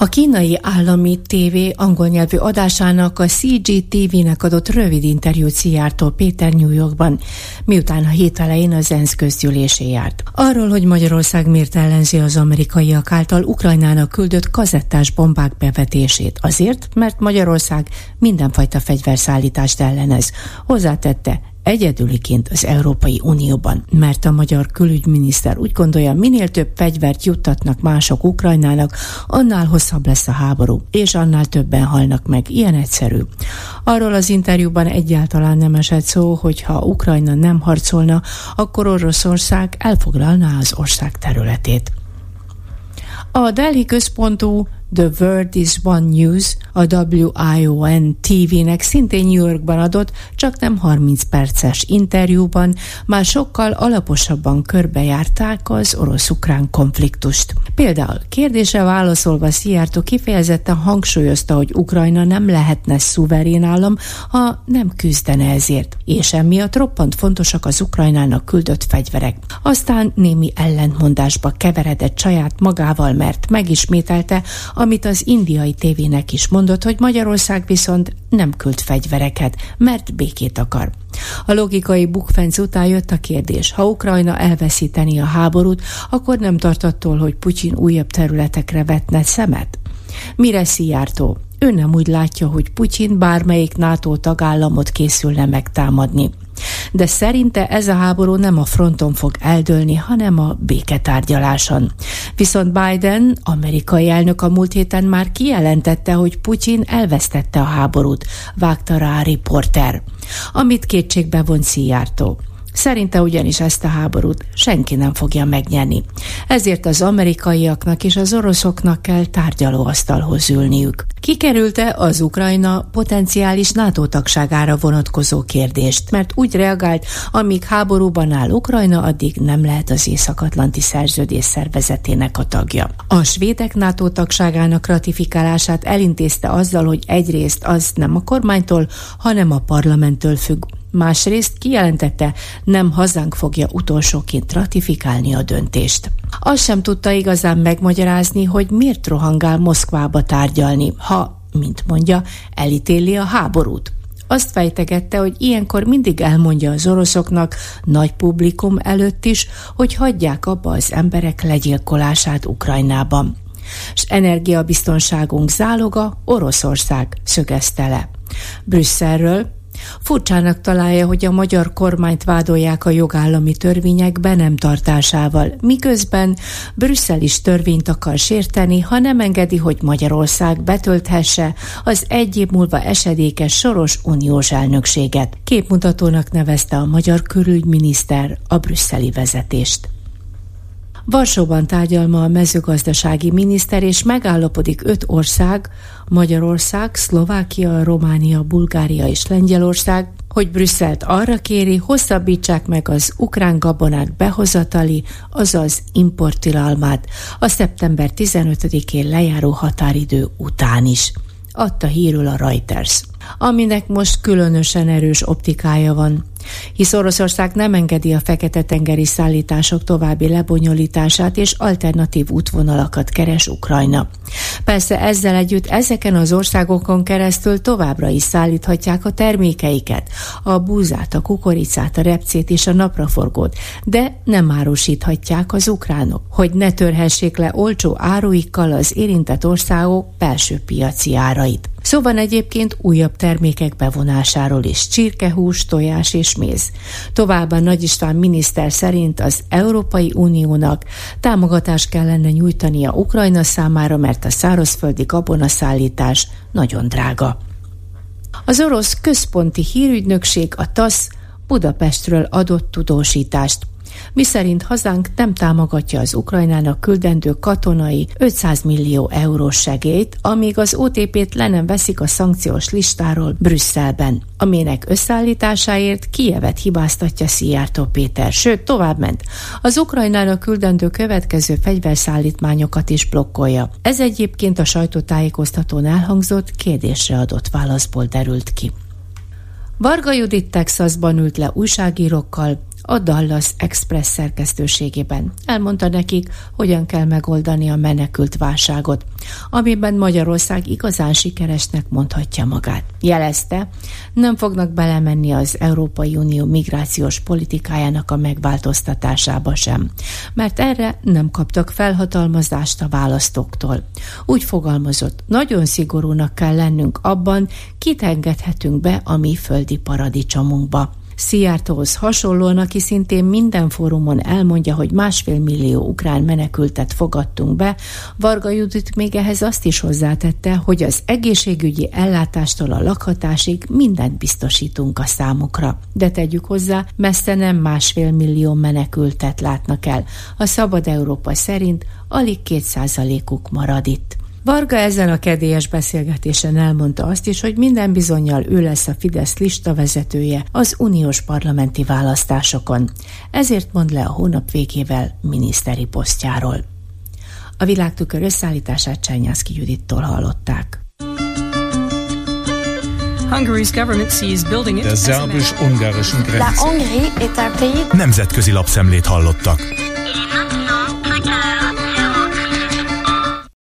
A kínai állami TV angol nyelvű adásának a CGTV-nek adott rövid interjút Szijjártó Péter New Yorkban, miután a hét elején az ENSZ közgyűlésé járt. Arról, hogy Magyarország miért ellenzi az amerikaiak által Ukrajnának küldött kazettás bombák bevetését. Azért, mert Magyarország mindenfajta fegyverszállítást ellenez. Hozzátette, egyedüliként az Európai Unióban, mert a magyar külügyminiszter úgy gondolja, minél több fegyvert juttatnak mások Ukrajnának, annál hosszabb lesz a háború, és annál többen halnak meg. Ilyen egyszerű. Arról az interjúban egyáltalán nem esett szó, hogy ha Ukrajna nem harcolna, akkor Oroszország elfoglalná az ország területét. A Delhi központú The World is One News, a WION TV-nek szintén New Yorkban adott, csak nem 30 perces interjúban már sokkal alaposabban körbejárták az orosz-ukrán konfliktust. Például kérdése válaszolva Szijjártó kifejezetten hangsúlyozta, hogy Ukrajna nem lehetne szuverén állam, ha nem küzdene ezért, és emiatt roppant fontosak az Ukrajnának küldött fegyverek. Aztán némi ellentmondásba keveredett saját magával, mert megismételte, amit az indiai tévének is mondott, hogy Magyarország viszont nem küld fegyvereket, mert békét akar. A logikai bukfenc után jött a kérdés, ha Ukrajna elveszíteni a háborút, akkor nem tart attól, hogy Putyin újabb területekre vetne szemet? Mire Szijjártó? Ő nem úgy látja, hogy Putyin bármelyik NATO tagállamot készülne megtámadni. De szerinte ez a háború nem a fronton fog eldőlni, hanem a béketárgyaláson. Viszont Biden, amerikai elnök a múlt héten már kijelentette, hogy Putyin elvesztette a háborút, vágta rá a riporter, amit kétségbe von Szijjártó. Szerinte ugyanis ezt a háborút senki nem fogja megnyerni. Ezért az amerikaiaknak és az oroszoknak kell tárgyalóasztalhoz ülniük. Kikerülte az Ukrajna potenciális NATO tagságára vonatkozó kérdést, mert úgy reagált, amíg háborúban áll Ukrajna, addig nem lehet az Észak-Atlanti Szerződés szervezetének a tagja. A svédek NATO tagságának ratifikálását elintézte azzal, hogy egyrészt az nem a kormánytól, hanem a parlamenttől függ, másrészt kijelentette, nem hazánk fogja utolsóként ratifikálni a döntést. Azt sem tudta igazán megmagyarázni, hogy miért rohangál Moszkvába tárgyalni, ha, mint mondja, elítéli a háborút. Azt fejtegette, hogy ilyenkor mindig elmondja az oroszoknak, nagy publikum előtt is, hogy hagyják abba az emberek legyilkolását Ukrajnában. S energiabiztonságunk záloga Oroszország szögezte le. Brüsszelről Furcsának találja, hogy a magyar kormányt vádolják a jogállami törvények be nem tartásával, miközben Brüsszel is törvényt akar sérteni, ha nem engedi, hogy Magyarország betölthesse az egy év múlva esedékes soros uniós elnökséget. Képmutatónak nevezte a magyar külügyminiszter a brüsszeli vezetést. Varsóban tárgyal ma a mezőgazdasági miniszter, és megállapodik öt ország, Magyarország, Szlovákia, Románia, Bulgária és Lengyelország, hogy Brüsszelt arra kéri, hosszabbítsák meg az ukrán gabonák behozatali, azaz importtilalmát a szeptember 15-én lejáró határidő után is. Adta hírül a Reuters aminek most különösen erős optikája van hisz Oroszország nem engedi a Fekete-tengeri szállítások további lebonyolítását és alternatív útvonalakat keres Ukrajna. Persze ezzel együtt ezeken az országokon keresztül továbbra is szállíthatják a termékeiket, a búzát, a kukoricát, a repcét és a napraforgót, de nem árusíthatják az ukránok, hogy ne törhessék le olcsó áruikkal az érintett országok belső piaci árait. Szóval egyébként újabb termékek bevonásáról is csirkehús, tojás és méz. Továbbá Nagy István miniszter szerint az Európai Uniónak támogatást kellene nyújtania Ukrajna számára, mert a szárazföldi gabonaszállítás nagyon drága. Az orosz központi hírügynökség, a TASZ Budapestről adott tudósítást miszerint hazánk nem támogatja az Ukrajnának küldendő katonai 500 millió eurós segélyt, amíg az OTP-t le nem veszik a szankciós listáról Brüsszelben, aminek összeállításáért Kijevet hibáztatja Szijjártó Péter, sőt továbbment. Az Ukrajnának küldendő következő fegyverszállítmányokat is blokkolja. Ez egyébként a sajtótájékoztatón elhangzott kérdésre adott válaszból derült ki. Varga Judit Texasban ült le újságírókkal, a Dallas Express szerkesztőségében. Elmondta nekik, hogyan kell megoldani a menekült válságot, amiben Magyarország igazán sikeresnek mondhatja magát. Jelezte, nem fognak belemenni az Európai Unió migrációs politikájának a megváltoztatásába sem, mert erre nem kaptak felhatalmazást a választóktól. Úgy fogalmazott, nagyon szigorúnak kell lennünk abban, kit engedhetünk be a mi földi paradicsomunkba. Szijjártóhoz hasonlóan, aki szintén minden fórumon elmondja, hogy másfél millió ukrán menekültet fogadtunk be, Varga Judit még ehhez azt is hozzátette, hogy az egészségügyi ellátástól a lakhatásig mindent biztosítunk a számukra. De tegyük hozzá, messze nem másfél millió menekültet látnak el. A Szabad Európa szerint alig kétszázalékuk marad itt. Varga ezen a kedélyes beszélgetésen elmondta azt is, hogy minden bizonyal ő lesz a Fidesz lista vezetője az uniós parlamenti választásokon. Ezért mond le a hónap végével miniszteri posztjáról. A világtükör összeállítását Csányászki Judittól hallották. Hungary's government sees building Der szerbus-ungarischen Grenze. Nemzetközi lapszemlét hallottak.